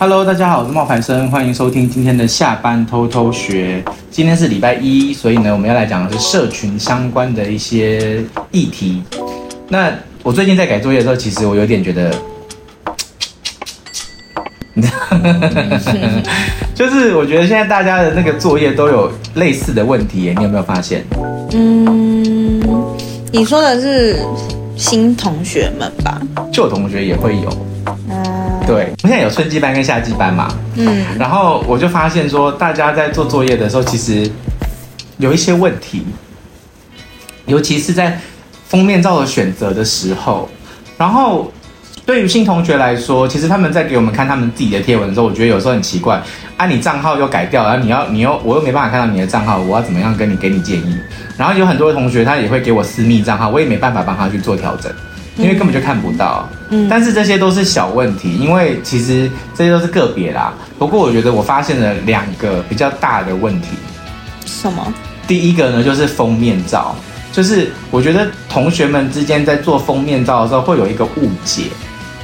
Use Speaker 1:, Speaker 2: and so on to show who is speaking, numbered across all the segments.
Speaker 1: Hello，大家好，我是冒牌生，欢迎收听今天的下班偷偷学。今天是礼拜一，所以呢，我们要来讲的是社群相关的一些议题。那我最近在改作业的时候，其实我有点觉得，就是我觉得现在大家的那个作业都有类似的问题，你有没有发现？
Speaker 2: 嗯，你说的是新同学们吧？
Speaker 1: 旧同学也会有。对，我现在有春季班跟夏季班嘛，嗯，然后我就发现说，大家在做作业的时候，其实有一些问题，尤其是在封面照的选择的时候，然后对于新同学来说，其实他们在给我们看他们自己的贴文的时候，我觉得有时候很奇怪，啊，你账号又改掉了，然后你要你又我又没办法看到你的账号，我要怎么样跟你给你建议？然后有很多的同学他也会给我私密账号，我也没办法帮他去做调整。因为根本就看不到，嗯，但是这些都是小问题，因为其实这些都是个别啦。不过我觉得我发现了两个比较大的问题。
Speaker 2: 什么？
Speaker 1: 第一个呢，就是封面照，就是我觉得同学们之间在做封面照的时候会有一个误解。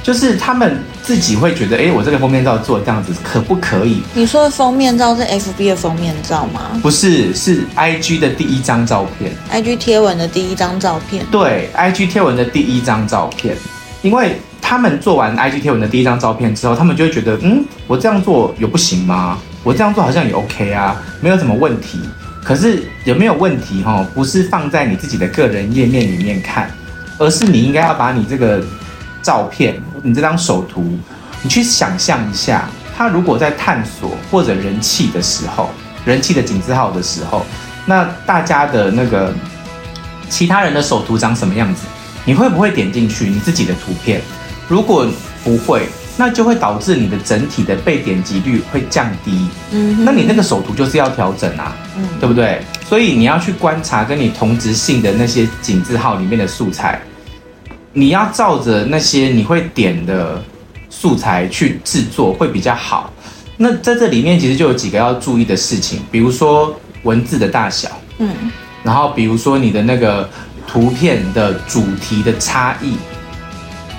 Speaker 1: 就是他们自己会觉得，哎，我这个封面照做这样子可不可以？
Speaker 2: 你说的封面照是 FB 的封面照吗？
Speaker 1: 不是，是 IG 的第一张照片
Speaker 2: ，IG 贴文的第一张照片。
Speaker 1: 对，IG 贴文的第一张照片，因为他们做完 IG 贴文的第一张照片之后，他们就会觉得，嗯，我这样做有不行吗？我这样做好像也 OK 啊，没有什么问题。可是有没有问题？哈，不是放在你自己的个人页面里面看，而是你应该要把你这个。照片，你这张首图，你去想象一下，他如果在探索或者人气的时候，人气的井字号的时候，那大家的那个其他人的首图长什么样子？你会不会点进去你自己的图片？如果不会，那就会导致你的整体的被点击率会降低。嗯，那你那个首图就是要调整啊，嗯，对不对？所以你要去观察跟你同质性的那些井字号里面的素材。你要照着那些你会点的素材去制作会比较好。那在这里面其实就有几个要注意的事情，比如说文字的大小，嗯，然后比如说你的那个图片的主题的差异，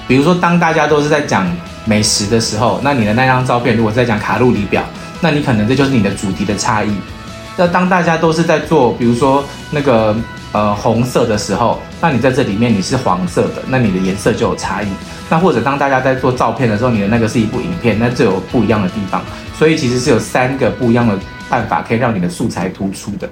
Speaker 1: 比如说当大家都是在讲美食的时候，那你的那张照片如果是在讲卡路里表，那你可能这就是你的主题的差异。那当大家都是在做，比如说那个。呃，红色的时候，那你在这里面你是黄色的，那你的颜色就有差异。那或者当大家在做照片的时候，你的那个是一部影片，那就有不一样的地方。所以其实是有三个不一样的办法可以让你的素材突出的。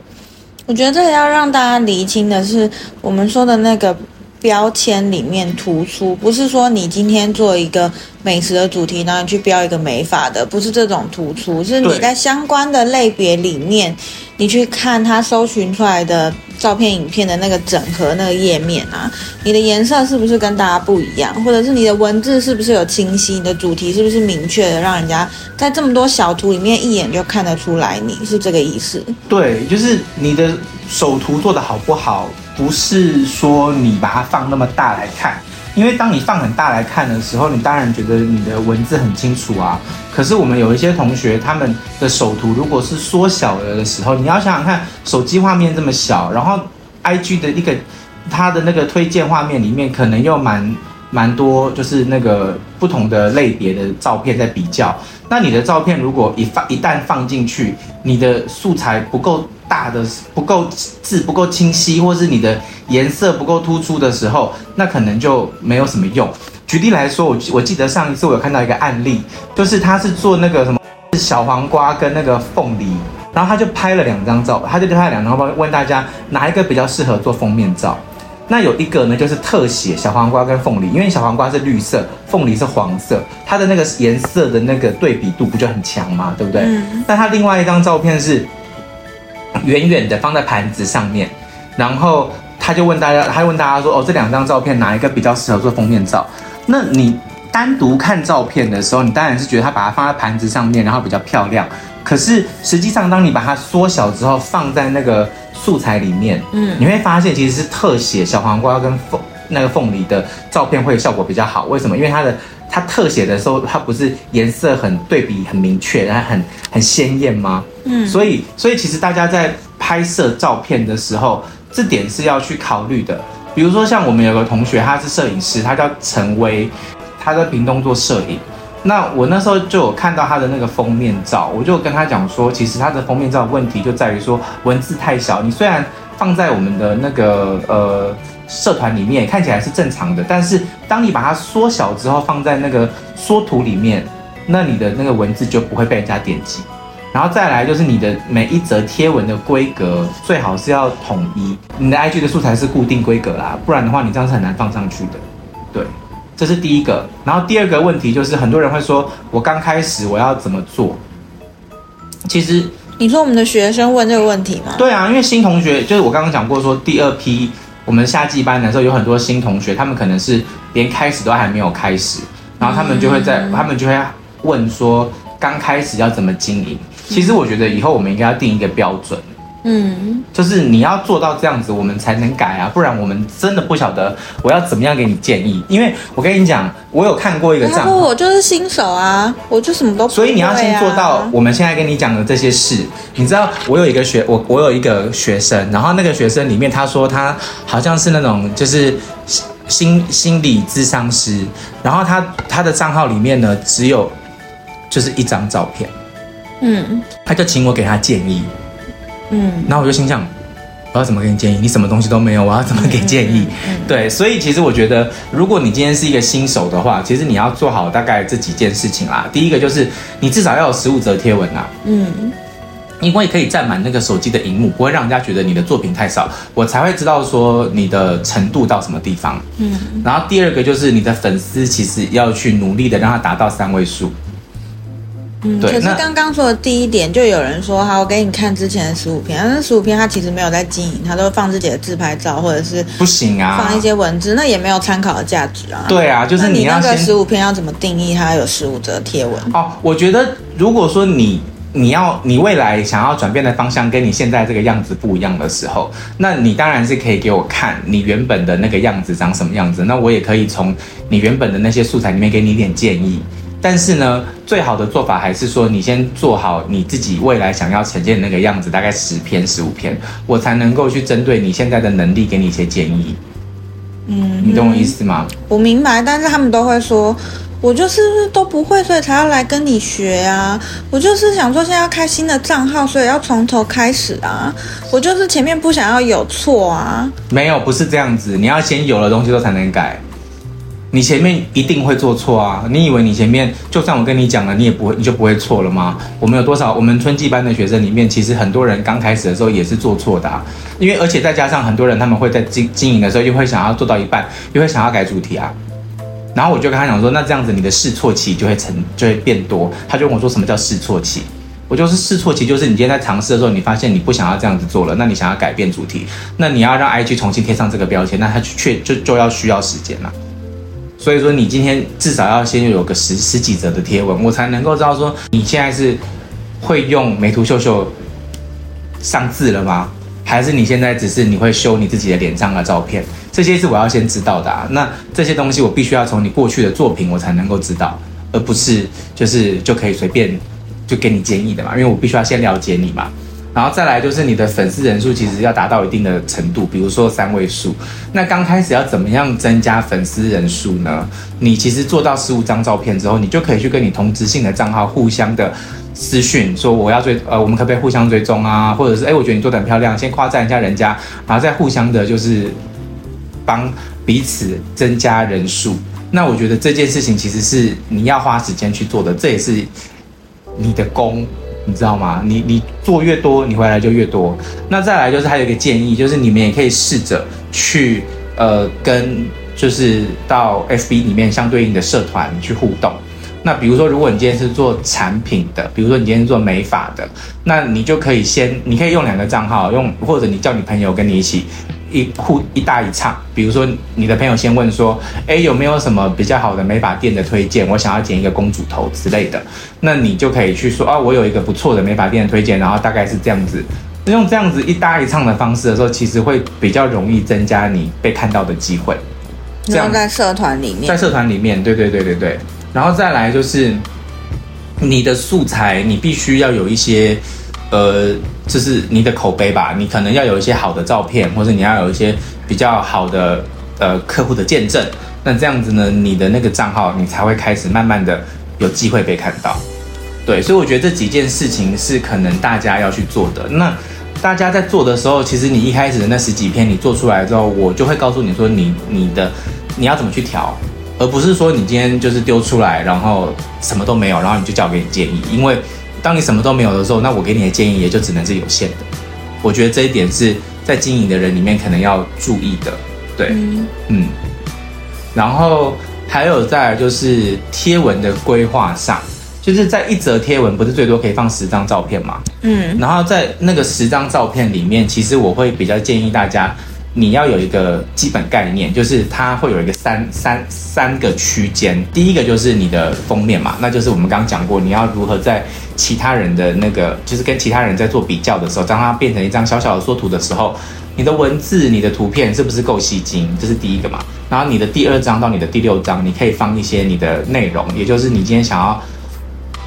Speaker 2: 我觉得这个要让大家厘清的是，我们说的那个标签里面突出，不是说你今天做一个美食的主题，然后你去标一个美法的，不是这种突出，是你在相关的类别里面，你去看它搜寻出来的。照片、影片的那个整合那个页面啊，你的颜色是不是跟大家不一样？或者是你的文字是不是有清晰？你的主题是不是明确的，让人家在这么多小图里面一眼就看得出来？你是这个意思？
Speaker 1: 对，就是你的首图做的好不好，不是说你把它放那么大来看。因为当你放很大来看的时候，你当然觉得你的文字很清楚啊。可是我们有一些同学，他们的首图如果是缩小了的时候，你要想想看，手机画面这么小，然后 IG 的一个它的那个推荐画面里面可能又蛮蛮多，就是那个不同的类别的照片在比较。那你的照片如果一放一旦放进去，你的素材不够。大的不够字不够清晰，或是你的颜色不够突出的时候，那可能就没有什么用。举例来说，我我记得上一次我有看到一个案例，就是他是做那个什么小黄瓜跟那个凤梨，然后他就拍了两张照，他就拍了两张照，问大家哪一个比较适合做封面照。那有一个呢，就是特写小黄瓜跟凤梨，因为小黄瓜是绿色，凤梨是黄色，它的那个颜色的那个对比度不就很强嘛？对不对？嗯。那他另外一张照片是。远远的放在盘子上面，然后他就问大家，他就问大家说：“哦，这两张照片哪一个比较适合做封面照？”那你单独看照片的时候，你当然是觉得他把它放在盘子上面，然后比较漂亮。可是实际上，当你把它缩小之后，放在那个素材里面，嗯，你会发现其实是特写小黄瓜跟凤那个凤梨的照片会效果比较好。为什么？因为它的它特写的时候，它不是颜色很对比很明确，然后很很鲜艳吗？嗯，所以所以其实大家在拍摄照片的时候，这点是要去考虑的。比如说像我们有个同学，他是摄影师，他叫陈威，他在屏东做摄影。那我那时候就有看到他的那个封面照，我就跟他讲说，其实他的封面照的问题就在于说文字太小。你虽然放在我们的那个呃社团里面看起来是正常的，但是当你把它缩小之后放在那个缩图里面，那你的那个文字就不会被人家点击。然后再来就是你的每一则贴文的规格最好是要统一，你的 IG 的素材是固定规格啦，不然的话你这样是很难放上去的。对，这是第一个。然后第二个问题就是很多人会说，我刚开始我要怎么做？其实
Speaker 2: 你说我们的学生问这个问题吗？
Speaker 1: 对啊，因为新同学就是我刚刚讲过说，第二批我们夏季班的时候有很多新同学，他们可能是连开始都还没有开始，然后他们就会在、嗯、他们就会问说，刚开始要怎么经营？其实我觉得以后我们应该要定一个标准，嗯，就是你要做到这样子，我们才能改啊，不然我们真的不晓得我要怎么样给你建议。因为我跟你讲，我有看过一个账号，
Speaker 2: 我就是新手啊，我就什么都不。
Speaker 1: 所以你要先做到我们现在跟你讲的这些事。你知道，我有一个学我我有一个学生，然后那个学生里面他说他好像是那种就是心心理咨商师，然后他他的账号里面呢只有就是一张照片。嗯，他就请我给他建议，嗯，然后我就心想，我要怎么给你建议？你什么东西都没有，我要怎么给建议？嗯嗯嗯、对，所以其实我觉得，如果你今天是一个新手的话，其实你要做好大概这几件事情啦。第一个就是你至少要有十五则贴文啦，嗯，因为可以占满那个手机的荧幕，不会让人家觉得你的作品太少，我才会知道说你的程度到什么地方。嗯，然后第二个就是你的粉丝其实要去努力的让他达到三位数。
Speaker 2: 嗯，可是刚刚说的第一点，就有人说，好，我给你看之前的十五篇，但是十五篇他其实没有在经营，他都放自己的自拍照，或者是
Speaker 1: 不行啊，
Speaker 2: 放一些文字，那也没有参考的价值啊。
Speaker 1: 对啊，就是你要
Speaker 2: 你那个十五篇要怎么定义它有十五则贴文？
Speaker 1: 哦，我觉得如果说你你要你未来想要转变的方向跟你现在这个样子不一样的时候，那你当然是可以给我看你原本的那个样子长什么样子，那我也可以从你原本的那些素材里面给你一点建议。但是呢，最好的做法还是说，你先做好你自己未来想要呈现的那个样子，大概十篇、十五篇，我才能够去针对你现在的能力给你一些建议。嗯，你懂我意思吗？
Speaker 2: 我明白，但是他们都会说，我就是都不会，所以才要来跟你学啊。我就是想说，现在要开新的账号，所以要从头开始啊。我就是前面不想要有错啊。
Speaker 1: 没有，不是这样子，你要先有了东西都才能改。你前面一定会做错啊！你以为你前面就算我跟你讲了，你也不会，你就不会错了吗？我们有多少？我们春季班的学生里面，其实很多人刚开始的时候也是做错的啊。因为而且再加上很多人，他们会在经经营的时候，又会想要做到一半，又会想要改主题啊。然后我就跟他讲说，那这样子你的试错期就会成就会变多。他就问我说，什么叫试错期？我就是试错期，就是你今天在尝试的时候，你发现你不想要这样子做了，那你想要改变主题，那你要让 IG 重新贴上这个标签，那它却就就要需要时间了。所以说，你今天至少要先有个十十几则的贴文，我才能够知道说你现在是会用美图秀秀上字了吗？还是你现在只是你会修你自己的脸上的照片？这些是我要先知道的啊。那这些东西我必须要从你过去的作品我才能够知道，而不是就是就可以随便就给你建议的嘛。因为我必须要先了解你嘛。然后再来就是你的粉丝人数其实要达到一定的程度，比如说三位数。那刚开始要怎么样增加粉丝人数呢？你其实做到十五张照片之后，你就可以去跟你同质性的账号互相的私讯，说我要追呃，我们可不可以互相追踪啊？或者是哎，我觉得你做的很漂亮，先夸赞一下人家，然后再互相的就是帮彼此增加人数。那我觉得这件事情其实是你要花时间去做的，这也是你的功。你知道吗？你你做越多，你回来就越多。那再来就是还有一个建议，就是你们也可以试着去呃跟就是到 FB 里面相对应的社团去互动。那比如说，如果你今天是做产品的，比如说你今天是做美发的，那你就可以先你可以用两个账号用，或者你叫你朋友跟你一起。一互一搭一唱，比如说你的朋友先问说，哎，有没有什么比较好的美发店的推荐？我想要剪一个公主头之类的，那你就可以去说啊，我有一个不错的美发店的推荐，然后大概是这样子，用这样子一搭一唱的方式的时候，其实会比较容易增加你被看到的机会。
Speaker 2: 这样在社团里面，
Speaker 1: 在社团里面，对对对对对，然后再来就是你的素材，你必须要有一些。呃，就是你的口碑吧，你可能要有一些好的照片，或者你要有一些比较好的呃客户的见证，那这样子呢，你的那个账号你才会开始慢慢的有机会被看到。对，所以我觉得这几件事情是可能大家要去做的。那大家在做的时候，其实你一开始的那十几篇你做出来之后，我就会告诉你说你你的你要怎么去调，而不是说你今天就是丢出来，然后什么都没有，然后你就叫我给你建议。因为当你什么都没有的时候，那我给你的建议也就只能是有限的。我觉得这一点是在经营的人里面可能要注意的。对，嗯，嗯，然后还有再来就是贴文的规划上。就是在一则贴文，不是最多可以放十张照片吗？嗯，然后在那个十张照片里面，其实我会比较建议大家，你要有一个基本概念，就是它会有一个三三三个区间。第一个就是你的封面嘛，那就是我们刚刚讲过，你要如何在其他人的那个，就是跟其他人在做比较的时候，当它变成一张小小的缩图的时候，你的文字、你的图片是不是够吸睛？这是第一个嘛。然后你的第二张到你的第六张，你可以放一些你的内容，也就是你今天想要。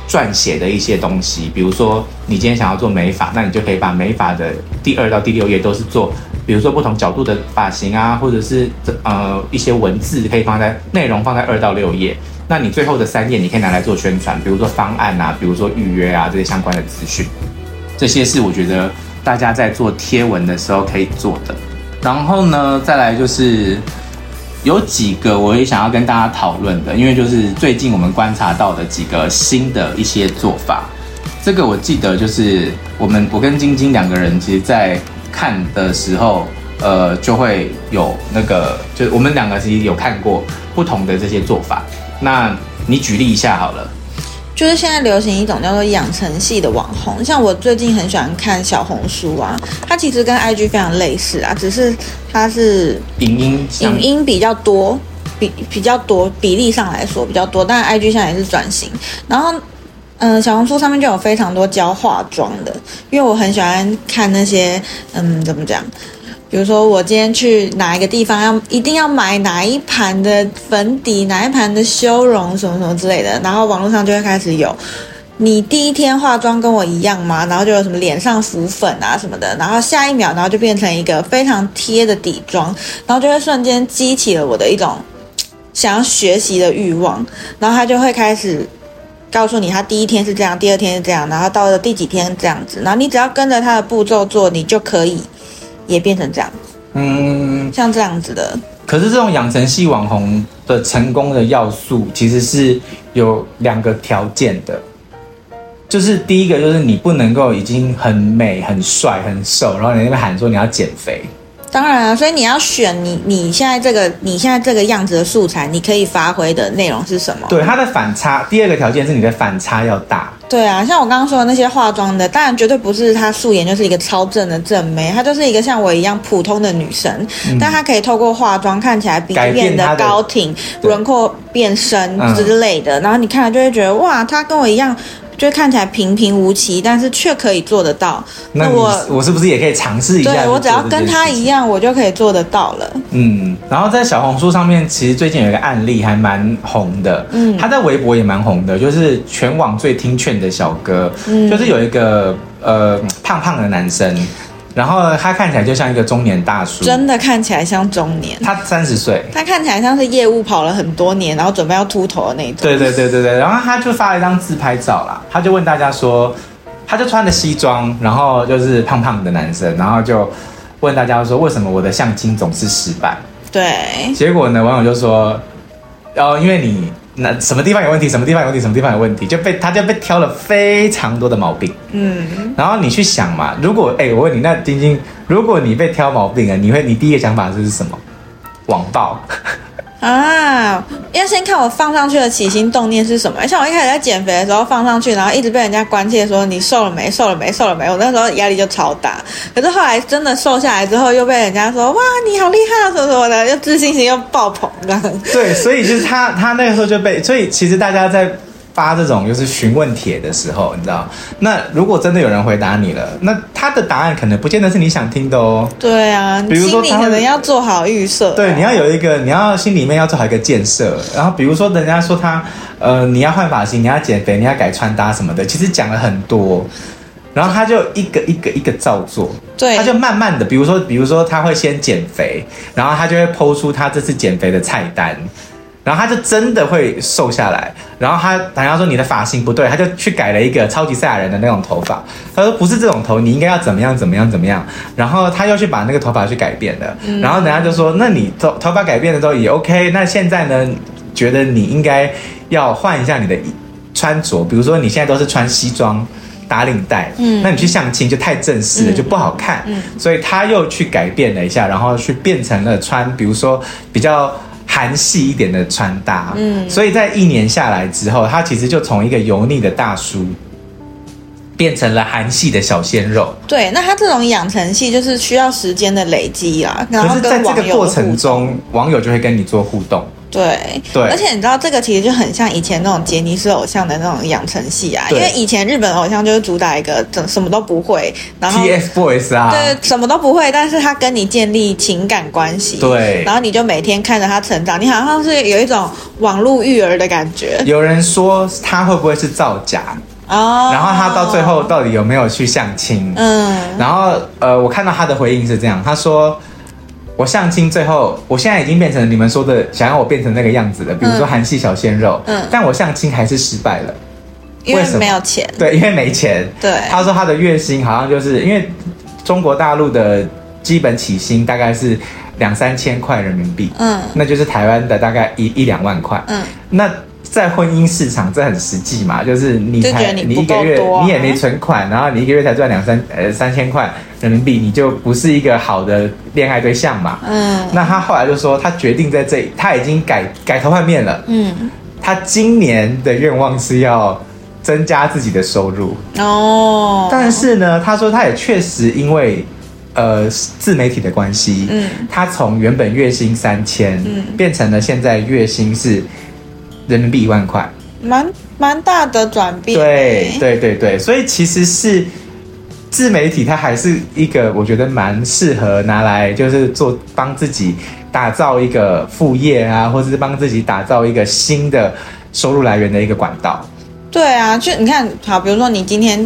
Speaker 1: 撰写的一些东西，比如说你今天想要做美发，那你就可以把美发的第二到第六页都是做，比如说不同角度的发型啊，或者是呃一些文字可以放在内容放在二到六页，那你最后的三页你可以拿来做宣传，比如说方案啊，比如说预约啊这些相关的资讯，这些是我觉得大家在做贴文的时候可以做的。然后呢，再来就是。有几个我也想要跟大家讨论的，因为就是最近我们观察到的几个新的一些做法。这个我记得就是我们我跟晶晶两个人其实在看的时候，呃，就会有那个，就是我们两个其实有看过不同的这些做法。那你举例一下好了。
Speaker 2: 就是现在流行一种叫做养成系的网红，像我最近很喜欢看小红书啊，它其实跟 IG 非常类似啊，只是它是
Speaker 1: 影音
Speaker 2: 影音比较多，比比较多比例上来说比较多，但 IG 现在也是转型，然后嗯、呃，小红书上面就有非常多教化妆的，因为我很喜欢看那些嗯，怎么讲？比如说，我今天去哪一个地方，要一定要买哪一盘的粉底，哪一盘的修容，什么什么之类的。然后网络上就会开始有，你第一天化妆跟我一样吗？然后就有什么脸上浮粉啊什么的。然后下一秒，然后就变成一个非常贴的底妆，然后就会瞬间激起了我的一种想要学习的欲望。然后他就会开始告诉你，他第一天是这样，第二天是这样，然后到了第几天这样子。然后你只要跟着他的步骤做，你就可以。也变成这样，嗯，像这样子的。
Speaker 1: 可是这种养成系网红的成功的要素，其实是有两个条件的，就是第一个就是你不能够已经很美、很帅、很瘦，然后你那边喊说你要减肥。
Speaker 2: 当然啊，所以你要选你你现在这个你现在这个样子的素材，你可以发挥的内容是什么？
Speaker 1: 对，它的反差，第二个条件是你的反差要大。
Speaker 2: 对啊，像我刚刚说的那些化妆的，当然绝对不是她素颜就是一个超正的正妹，她就是一个像我一样普通的女生，嗯、但她可以透过化妆看起来比变得高挺，轮廓变深之类的，然后你看了就会觉得哇，她跟我一样。就看起来平平无奇，但是却可以做得到。
Speaker 1: 那我我是不是也可以尝试一下？
Speaker 2: 对，我只要跟他一样，我就可以做得到了。
Speaker 1: 嗯，然后在小红书上面，其实最近有一个案例还蛮红的。嗯，他在微博也蛮红的，就是全网最听劝的小哥。嗯，就是有一个呃胖胖的男生。然后他看起来就像一个中年大叔，
Speaker 2: 真的看起来像中年。
Speaker 1: 他三十岁，
Speaker 2: 他看起来像是业务跑了很多年，然后准备要秃头的那种。
Speaker 1: 对对对对对。然后他就发了一张自拍照啦，他就问大家说，他就穿着西装，然后就是胖胖的男生，然后就问大家说，为什么我的相亲总是失败？
Speaker 2: 对。
Speaker 1: 结果呢，网友就说，哦，因为你。那什么地方有问题？什么地方有问题？什么地方有问题？就被他就被挑了非常多的毛病。嗯，然后你去想嘛，如果哎、欸，我问你，那晶晶，如果你被挑毛病了，你会你第一个想法是什么？网暴。
Speaker 2: 啊，要先看我放上去的起心动念是什么。像我一开始在减肥的时候放上去，然后一直被人家关切说你瘦了没？瘦了没？瘦了没？我那时候压力就超大。可是后来真的瘦下来之后，又被人家说哇，你好厉害啊，什么什么的，又自信心又爆棚了。
Speaker 1: 对，所以就是他他那个时候就被，所以其实大家在。发这种就是询问帖的时候，你知道，那如果真的有人回答你了，那他的答案可能不见得是你想听的哦。
Speaker 2: 对啊，比如说你可能要做好预设。
Speaker 1: 对，你要有一个，你要心里面要做好一个建设。然后比如说人家说他，呃，你要换发型，你要减肥，你要改穿搭什么的，其实讲了很多。然后他就一个一个一个照做，对，他就慢慢的，比如说，比如说他会先减肥，然后他就会 po 出他这次减肥的菜单。然后他就真的会瘦下来。然后他好像说你的发型不对，他就去改了一个超级赛亚人的那种头发。他说不是这种头，你应该要怎么样怎么样怎么样。然后他又去把那个头发去改变了。嗯、然后人家就说，那你头头发改变了之后也 OK。那现在呢，觉得你应该要换一下你的穿着，比如说你现在都是穿西装打领带，嗯，那你去相亲就太正式了，嗯、就不好看。嗯，所以他又去改变了一下，然后去变成了穿，比如说比较。韩系一点的穿搭，嗯，所以在一年下来之后，他其实就从一个油腻的大叔变成了韩系的小鲜肉。
Speaker 2: 对，那他这种养成系就是需要时间的累积啊。然后
Speaker 1: 可是在这个过程中，网友就会跟你做互动。
Speaker 2: 对对，而且你知道这个其实就很像以前那种杰尼斯偶像的那种养成系啊，因为以前日本偶像就是主打一个什么都不会，然后
Speaker 1: TFBOYS 啊，
Speaker 2: 对，什么都不会，但是他跟你建立情感关系，
Speaker 1: 对，
Speaker 2: 然后你就每天看着他成长，你好像是有一种网络育儿的感觉。
Speaker 1: 有人说他会不会是造假
Speaker 2: 哦？
Speaker 1: 然后他到最后到底有没有去相亲？嗯，然后呃，我看到他的回应是这样，他说。我相亲最后，我现在已经变成你们说的想要我变成那个样子了，比如说韩系小鲜肉。嗯，但我相亲还是失败了，
Speaker 2: 因为没有钱。
Speaker 1: 对，因为没钱。
Speaker 2: 对，
Speaker 1: 他说他的月薪好像就是因为中国大陆的基本起薪大概是两三千块人民币，嗯，那就是台湾的大概一一两万块，嗯，那。在婚姻市场，这很实际嘛，就是你才
Speaker 2: 你，
Speaker 1: 你一个月你也没存款，然后你一个月才赚两三呃三千块人民币，你就不是一个好的恋爱对象嘛。嗯，那他后来就说，他决定在这，他已经改改头换面了。嗯，他今年的愿望是要增加自己的收入。哦，但是呢，他说他也确实因为呃自媒体的关系，嗯，他从原本月薪三千，嗯，变成了现在月薪是。人民币一万块，
Speaker 2: 蛮蛮大的转变。
Speaker 1: 对对对对，所以其实是自媒体，它还是一个我觉得蛮适合拿来就是做帮自己打造一个副业啊，或者是帮自己打造一个新的收入来源的一个管道。
Speaker 2: 对啊，就你看，好，比如说你今天，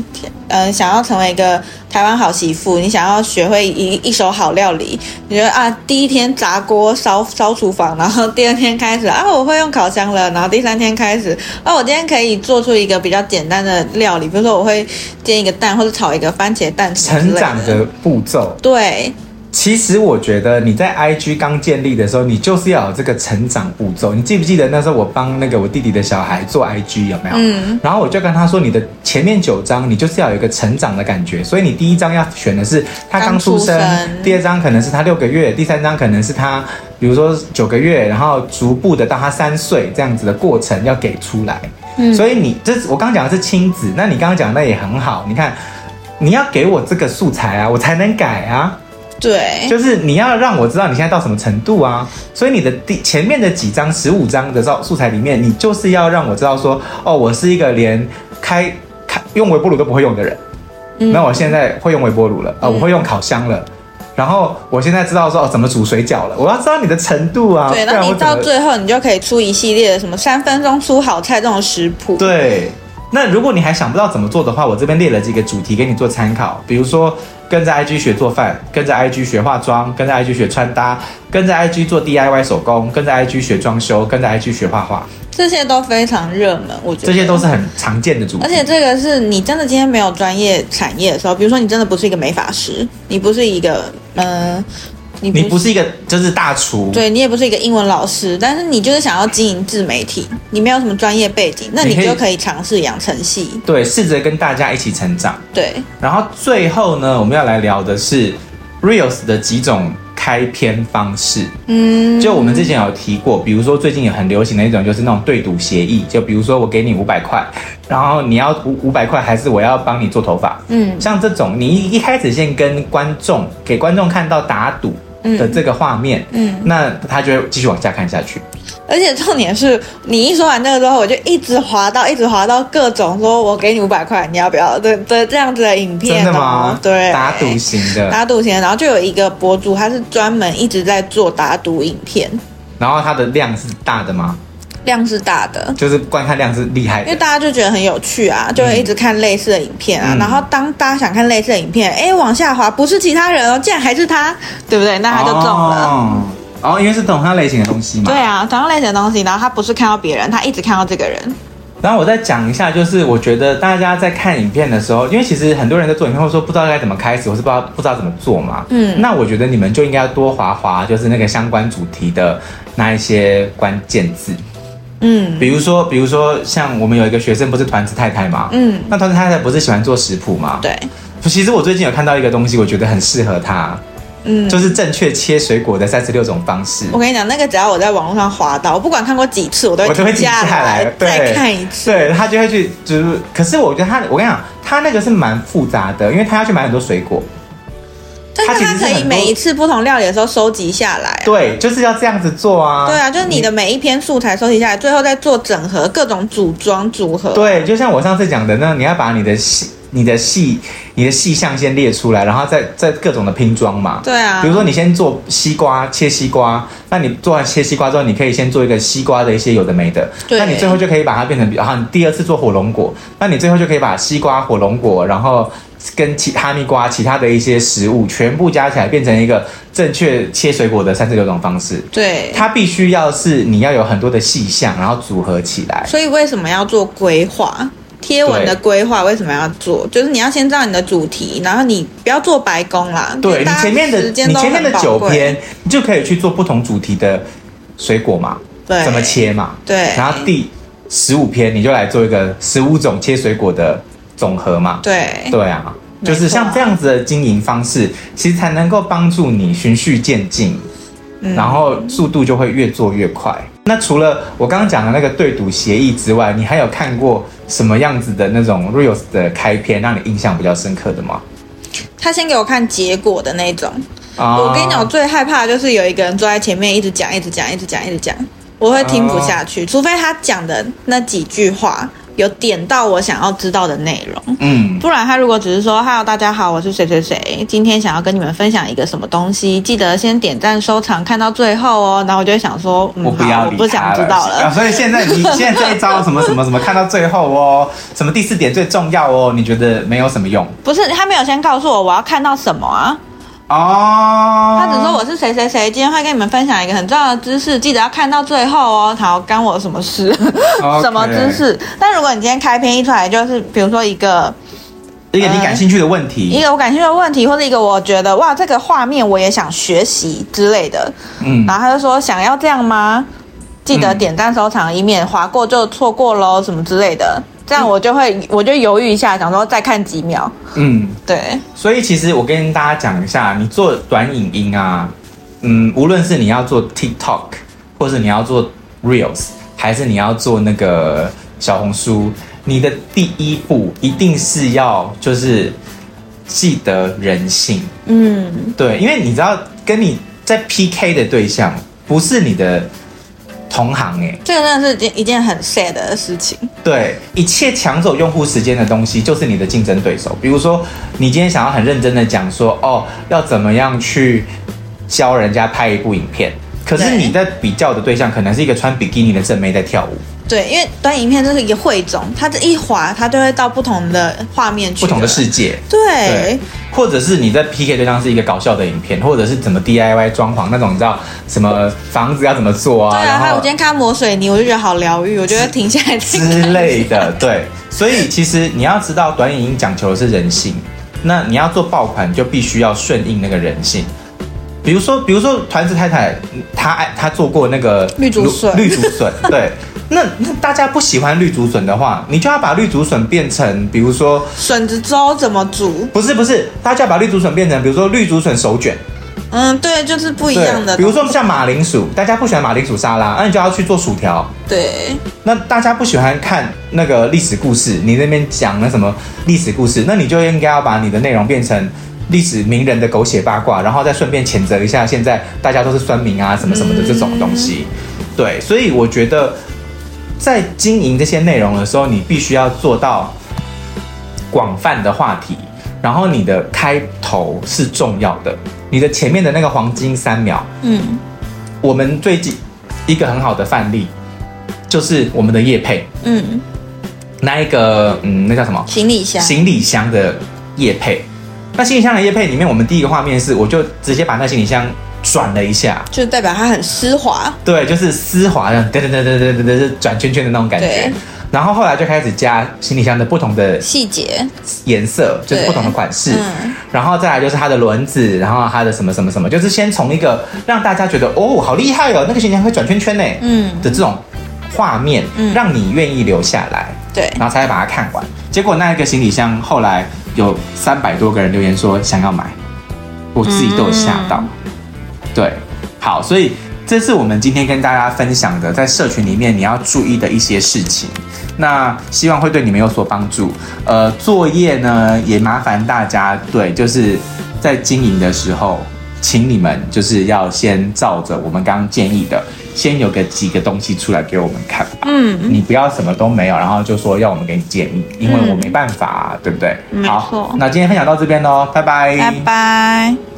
Speaker 2: 嗯、呃，想要成为一个台湾好媳妇，你想要学会一一手好料理，你觉得啊，第一天砸锅烧烧厨房，然后第二天开始啊，我会用烤箱了，然后第三天开始啊，我今天可以做出一个比较简单的料理，比如说我会煎一个蛋或者炒一个番茄蛋，
Speaker 1: 成长的步骤，
Speaker 2: 对。
Speaker 1: 其实我觉得你在 IG 刚建立的时候，你就是要有这个成长步骤。你记不记得那时候我帮那个我弟弟的小孩做 IG 有没有？嗯。然后我就跟他说，你的前面九张你就是要有一个成长的感觉，所以你第一张要选的是他刚出生，第二张可能是他六个月，第三张可能是他比如说九个月，然后逐步的到他三岁这样子的过程要给出来。嗯。所以你这我刚刚讲的是亲子，那你刚刚讲的那也很好。你看，你要给我这个素材啊，我才能改啊。
Speaker 2: 对，
Speaker 1: 就是你要让我知道你现在到什么程度啊，所以你的第前面的几张十五张的照素材里面，你就是要让我知道说，哦，我是一个连开开用微波炉都不会用的人，嗯，那我现在会用微波炉了，啊，呃，我会用烤箱了，然后我现在知道说，哦，怎么煮水饺了，我要知道你的程度啊，
Speaker 2: 对，那你到最后你就可以出一系列的什么三分钟出好菜这种食谱，
Speaker 1: 对。那如果你还想不到怎么做的话，我这边列了几个主题给你做参考，比如说跟着 IG 学做饭，跟着 IG 学化妆，跟着 IG 学穿搭，跟着 IG 做 DIY 手工，跟着 IG 学装修，跟着 IG 学画画，
Speaker 2: 这些都非常热门，我觉得
Speaker 1: 这些都是很常见的主题。
Speaker 2: 而且这个是你真的今天没有专业产业的时候，比如说你真的不是一个美发师，你不是一个嗯。呃
Speaker 1: 你不，你不是一个就是大厨，
Speaker 2: 对，你也不是一个英文老师，但是你就是想要经营自媒体，你没有什么专业背景，那你就可以尝试养成系，
Speaker 1: 对，试着跟大家一起成长，
Speaker 2: 对。
Speaker 1: 然后最后呢，我们要来聊的是 Reels 的几种开篇方式，嗯，就我们之前有提过，比如说最近也很流行的一种，就是那种对赌协议，就比如说我给你五百块，然后你要五五百块，还是我要帮你做头发，嗯，像这种，你一开始先跟观众给观众看到打赌。的这个画面，嗯，那他就会继续往下看下去。
Speaker 2: 而且重点是你一说完那个之后，我就一直滑到，一直滑到各种说我给你五百块，你要不要？的的，这样子的影片。
Speaker 1: 真的吗？
Speaker 2: 对，
Speaker 1: 打赌型的，
Speaker 2: 打赌型的。然后就有一个博主，他是专门一直在做打赌影片。
Speaker 1: 然后他的量是大的吗？
Speaker 2: 量是大的，
Speaker 1: 就是观看量是厉害的，
Speaker 2: 因为大家就觉得很有趣啊，就会一直看类似的影片啊。嗯、然后当大家想看类似的影片，哎，往下滑不是其他人哦，竟然还是他，对不对？那他就中了。哦、
Speaker 1: 哦，因为是同样类型的东西嘛。
Speaker 2: 对啊，同样类型的东西，然后他不是看到别人，他一直看到这个人。
Speaker 1: 然后我再讲一下，就是我觉得大家在看影片的时候，因为其实很多人在做影片，或者说不知道该怎么开始，或是不知道不知道怎么做嘛。嗯，那我觉得你们就应该要多滑滑，就是那个相关主题的那一些关键字。嗯，比如说，比如说像我们有一个学生不是团子太太嘛，嗯，那团子太太不是喜欢做食谱嘛？
Speaker 2: 对。
Speaker 1: 其实我最近有看到一个东西，我觉得很适合她。嗯，就是正确切水果的三十六种方式。
Speaker 2: 我跟你讲，那个只要我在网络上滑到，我不管看过几次，我都会
Speaker 1: 停下来
Speaker 2: 再看一次。
Speaker 1: 对，他就会去，就是，可是我觉得他，我跟你讲，他那个是蛮复杂的，因为他要去买很多水果。
Speaker 2: 但是它可以每一次不同料理的时候收集下来。
Speaker 1: 对，就是要这样子做啊。
Speaker 2: 对啊，就是你的每一篇素材收集下来，最后再做整合，各种组装组合。
Speaker 1: 对，就像我上次讲的，那你要把你的细。你的细，你的细项先列出来，然后再再各种的拼装嘛。
Speaker 2: 对啊。
Speaker 1: 比如说你先做西瓜，切西瓜，那你做完切西瓜之后，你可以先做一个西瓜的一些有的没的。对。那你最后就可以把它变成，然后你第二次做火龙果，那你最后就可以把西瓜、火龙果，然后跟其哈密瓜、其他的一些食物全部加起来，变成一个正确切水果的三十六种方式。
Speaker 2: 对。
Speaker 1: 它必须要是你要有很多的细项，然后组合起来。
Speaker 2: 所以为什么要做规划？贴文的规划为什么要做？就是你要先知道你的主题，然后你不要做白工啦。
Speaker 1: 对，你前面的你前面的九篇，你就可以去做不同主题的水果嘛，对，怎么切嘛，
Speaker 2: 对。
Speaker 1: 然后第十五篇你就来做一个十五种切水果的总和嘛，
Speaker 2: 对，
Speaker 1: 对啊，就是像这样子的经营方式，其实才能够帮助你循序渐进，嗯，然后速度就会越做越快。那除了我刚刚讲的那个对赌协议之外，你还有看过什么样子的那种 reels 的开篇让你印象比较深刻的吗？
Speaker 2: 他先给我看结果的那种。啊、我跟你讲，我最害怕的就是有一个人坐在前面一直讲，一直讲，一直讲，一直讲，我会听不下去，啊、除非他讲的那几句话。有点到我想要知道的内容，嗯，不然他如果只是说 “Hello，大家好，我是谁谁谁，今天想要跟你们分享一个什么东西，记得先点赞收藏，看到最后哦。”然后我就会想说，嗯，
Speaker 1: 我不要，
Speaker 2: 我不想知道了。
Speaker 1: 所以现在你现在这一招什么什么什么看到最后哦，什么第四点最重要哦，你觉得没有什么用？
Speaker 2: 不是，他没有先告诉我我要看到什么啊。
Speaker 1: 哦，
Speaker 2: 他只说我是谁谁谁，今天会跟你们分享一个很重要的知识，记得要看到最后哦。好，干我什么事. 什么知识？但如果你今天开篇一出来，就是比如说一个
Speaker 1: 一个你感兴趣的问题，
Speaker 2: 呃，一个我感兴趣的问题，或者一个我觉得哇，这个画面我也想学习之类的。嗯，然后他就说想要这样吗？记得点赞收藏，以免划过就错过喽，什么之类的。这样我就会，我就犹豫一下，想说再看几秒。嗯，对。
Speaker 1: 所以其实我跟大家讲一下，你做短影音啊，嗯，无论是你要做 TikTok，或是你要做 Reels，还是你要做那个小红书，你的第一步一定是要就是记得人性。嗯，对，因为你知道跟你在 PK 的对象不是你的。同行哎，
Speaker 2: 这个真的是一件一件很 sad 的事情。
Speaker 1: 对，一切抢走用户时间的东西，就是你的竞争对手。比如说，你今天想要很认真的讲说，哦，要怎么样去教人家拍一部影片，可是你在比较的对象可能是一个穿比基尼的正妹在跳舞。
Speaker 2: 对，因为短影片就是一个汇总，它这一滑，它就会到不同的画面去，
Speaker 1: 不同的世界。
Speaker 2: 对，
Speaker 1: 对，或者是你在 PK 对象是一个搞笑的影片，或者是怎么 DIY 装潢那种，你知道什么房子要怎么做啊？
Speaker 2: 对啊，还有我今天看抹水泥，我就觉得好疗愈，我觉得停下来之
Speaker 1: 类的。对，所以其实你要知道，短影音讲求的是人性，那你要做爆款，就必须要顺应那个人性。比如说，比如说团子太太，她爱她做过那个
Speaker 2: 绿竹笋，
Speaker 1: 绿竹笋，对。那那大家不喜欢绿竹笋的话，你就要把绿竹笋变成，比如说
Speaker 2: 笋子粥怎么煮？
Speaker 1: 不是不是，大家把绿竹笋变成，比如说绿竹笋手卷。
Speaker 2: 嗯，对，就是不一样的。
Speaker 1: 比如说像马铃薯，大家不喜欢马铃薯沙拉，那你就要去做薯条。
Speaker 2: 对。
Speaker 1: 那大家不喜欢看那个历史故事，你那边讲那什么历史故事，那你就应该要把你的内容变成。历史名人的狗血八卦，然后再顺便谴责一下现在大家都是酸民啊什么什么的这种东西，对，所以我觉得在经营这些内容的时候，你必须要做到广泛的话题，然后你的开头是重要的，你的前面的那个黄金三秒，嗯，我们最近一个很好的范例就是我们的叶配，嗯，那一个嗯，那叫什么？
Speaker 2: 行李箱，
Speaker 1: 行李箱的叶配。那行李箱的叶配里面，我们第一个画面是，我就直接把那行李箱转了一下，
Speaker 2: 就代表它很丝滑。
Speaker 1: 对，就是丝滑的，噔噔噔噔噔噔噔，转圈圈的那种感觉。然后后来就开始加行李箱的不同的
Speaker 2: 细节、
Speaker 1: 颜色，就是不同的款式。嗯、然后再来就是它的轮子，然后它的什么什么什么，就是先从一个让大家觉得哦，好厉害哦，那个行李箱会转圈圈呢，嗯的这种画面，嗯、让你愿意留下来。
Speaker 2: 对，
Speaker 1: 然后才会把它看完。结果那一个行李箱后来有三百多个人留言说想要买，我自己都有吓到。嗯、对，好，所以这是我们今天跟大家分享的，在社群里面你要注意的一些事情。那希望会对你们有所帮助。呃，作业呢也麻烦大家，对，就是在经营的时候，请你们就是要先照着我们刚刚建议的，先有个几个东西出来给我们看吧。嗯，你不要什么都没有，然后就说要我们给你建议，因为我没办法，嗯、对不
Speaker 2: 对？
Speaker 1: 好，那今天分享到这边喽，拜拜，
Speaker 2: 拜拜。